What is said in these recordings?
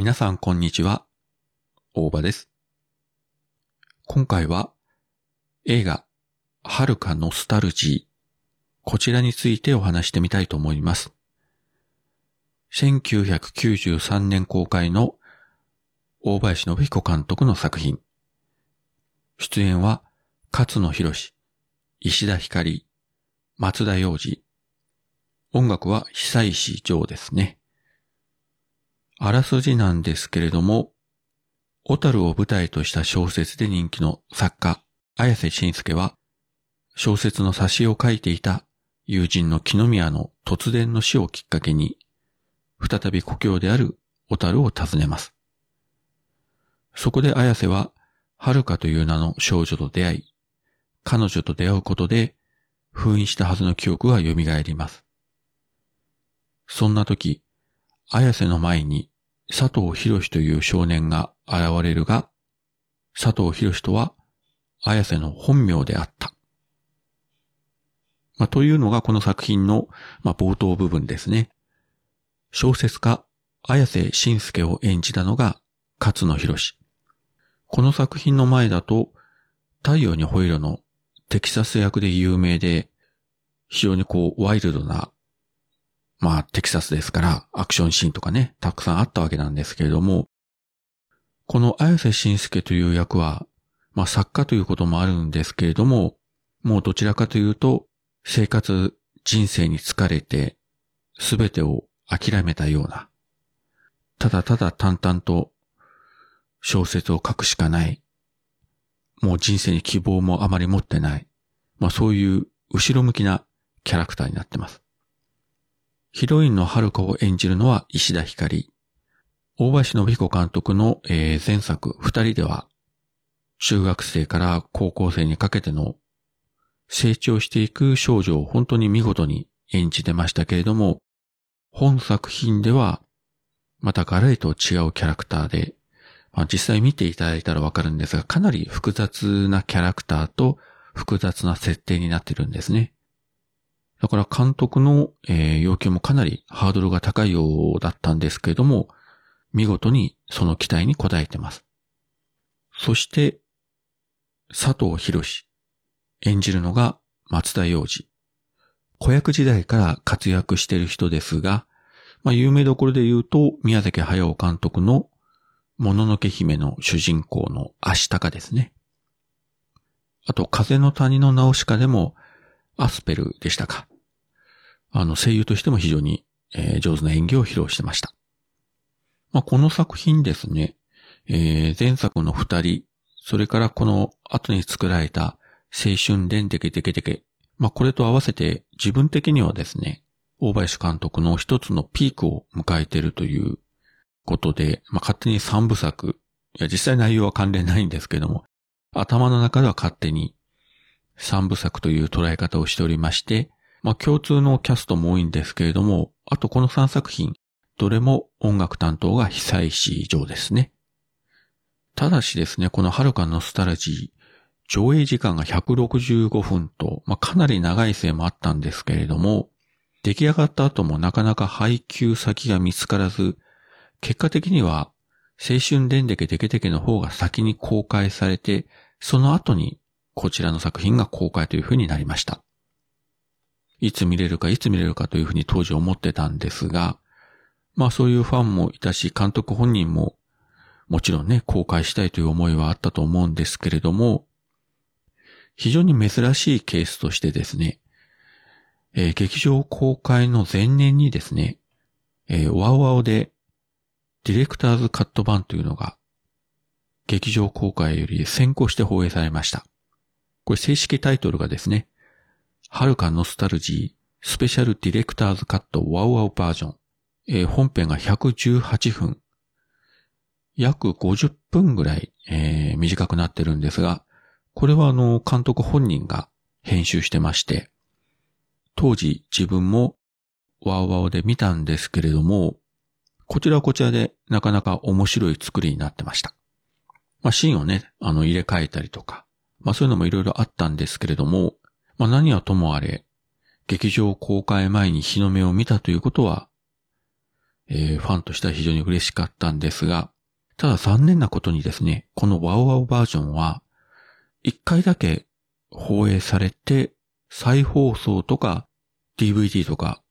皆さんこんにちは。大場です。今回は映画遥かノスタルジーこちらについてお話してみたいと思います。1993年公開の大林信彦監督の作品。出演は勝野博石田ひかり、松田洋二。音楽は久石譲ですね。あらすじなんですけれども、小樽を舞台とした小説で人気の作家、綾瀬慎介は、小説の挿絵を書いていた友人の木宮の突然の死をきっかけに、再び故郷である小樽を訪ねます。そこで綾瀬は、遥かという名の少女と出会い、彼女と出会うことで、封印したはずの記憶が蘇ります。そんな時、綾瀬の前に佐藤博士という少年が現れるが、佐藤博士とは綾瀬の本名であった。まあ、というのがこの作品の、まあ、冒頭部分ですね。小説家、綾瀬慎介を演じたのが勝野博士。この作品の前だと、太陽にホイロのテキサス役で有名で、非常にこう、ワイルドなまあ、テキサスですから、アクションシーンとかね、たくさんあったわけなんですけれども、この綾瀬慎介という役は、まあ、作家ということもあるんですけれども、もうどちらかというと、生活、人生に疲れて、すべてを諦めたような、ただただ淡々と小説を書くしかない、もう人生に希望もあまり持ってない、まあそういう後ろ向きなキャラクターになってます。ヒロインの遥かを演じるのは石田ひかり。大林信彦監督の、え、前作二人では、中学生から高校生にかけての成長していく少女を本当に見事に演じてましたけれども、本作品では、またガレーと違うキャラクターで、まあ、実際見ていただいたらわかるんですが、かなり複雑なキャラクターと複雑な設定になってるんですね。だから監督の、えー、要求もかなりハードルが高いようだったんですけれども、見事にその期待に応えてます。そして、佐藤博士。演じるのが松田洋二。子役時代から活躍している人ですが、まあ、有名どころで言うと、宮崎駿監督のもののけ姫の主人公の足高ですね。あと、風の谷のナウシカでも、アスペルでしたか。あの、声優としても非常に、えー、上手な演技を披露してました。まあ、この作品ですね、えー、前作の二人、それからこの後に作られた青春伝テケテケテケ。まあ、これと合わせて自分的にはですね、大林監督の一つのピークを迎えているということで、まあ、勝手に三部作、いや、実際内容は関連ないんですけども、頭の中では勝手に三部作という捉え方をしておりまして、まあ共通のキャストも多いんですけれども、あとこの3作品、どれも音楽担当が久石上ですね。ただしですね、この遥かノスタルジー、上映時間が165分と、まあ、かなり長いせいもあったんですけれども、出来上がった後もなかなか配給先が見つからず、結果的には青春電デケデケデケの方が先に公開されて、その後にこちらの作品が公開というふうになりました。いつ見れるかいつ見れるかというふうに当時思ってたんですが、まあそういうファンもいたし、監督本人ももちろんね、公開したいという思いはあったと思うんですけれども、非常に珍しいケースとしてですね、えー、劇場公開の前年にですね、えー、ワウワウでディレクターズカット版というのが劇場公開より先行して放映されました。これ正式タイトルがですね、はるかノスタルジースペシャルディレクターズカットワウワウバージョン。えー、本編が118分。約50分ぐらい、えー、短くなってるんですが、これはあの、監督本人が編集してまして、当時自分もワウワウで見たんですけれども、こちらはこちらでなかなか面白い作りになってました。まあ、シーンをね、あの、入れ替えたりとか、まあそういうのもいろいろあったんですけれども、まあ何はともあれ、劇場公開前に日の目を見たということは、えー、ファンとしては非常に嬉しかったんですが、ただ残念なことにですね、このワオワオバージョンは、一回だけ放映されて、再放送とか DVD とか、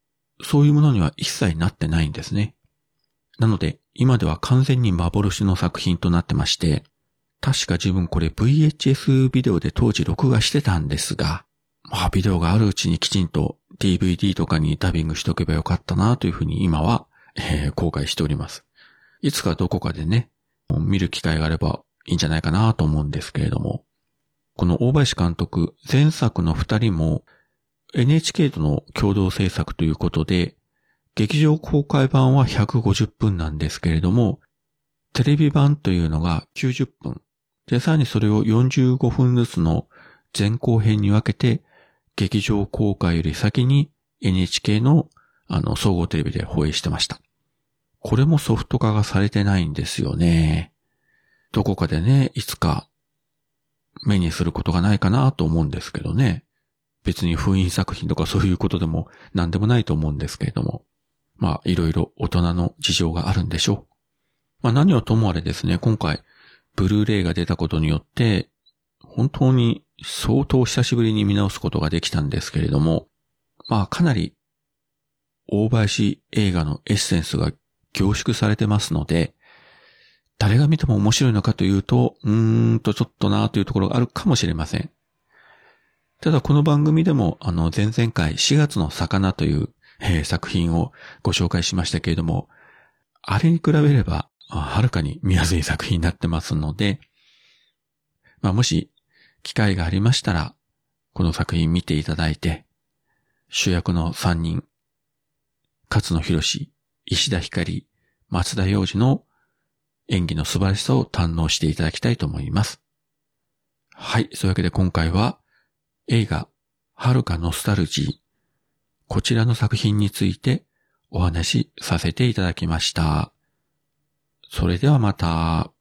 そういうものには一切なってないんですね。なので、今では完全に幻の作品となってまして、確か自分これ VHS ビデオで当時録画してたんですが、まあビデオがあるうちにきちんと DVD とかにダビングしとけばよかったなというふうに今は、えー、後悔しております。いつかどこかでね、見る機会があればいいんじゃないかなと思うんですけれども、この大林監督、前作の二人も NHK との共同制作ということで、劇場公開版は150分なんですけれども、テレビ版というのが90分。で、さらにそれを45分ずつの前後編に分けて、劇場公開より先に NHK のあの総合テレビで放映してました。これもソフト化がされてないんですよね。どこかでね、いつか目にすることがないかなと思うんですけどね。別に封印作品とかそういうことでも何でもないと思うんですけれども。まあ、いろいろ大人の事情があるんでしょう。まあ何をともあれですね、今回、ブルーレイが出たことによって、本当に相当久しぶりに見直すことができたんですけれども、まあかなり大林映画のエッセンスが凝縮されてますので、誰が見ても面白いのかというと、うーんとちょっとなというところがあるかもしれません。ただこの番組でも、あの、前々回4月の魚という、えー、作品をご紹介しましたけれども、あれに比べれば、はるかに見やすい作品になってますので、まあ、もし、機会がありましたら、この作品見ていただいて、主役の3人、勝野博士、石田光、松田洋二の演技の素晴らしさを堪能していただきたいと思います。はい。そういうわけで今回は映画、遥かノスタルジー、こちらの作品についてお話しさせていただきました。それではまた。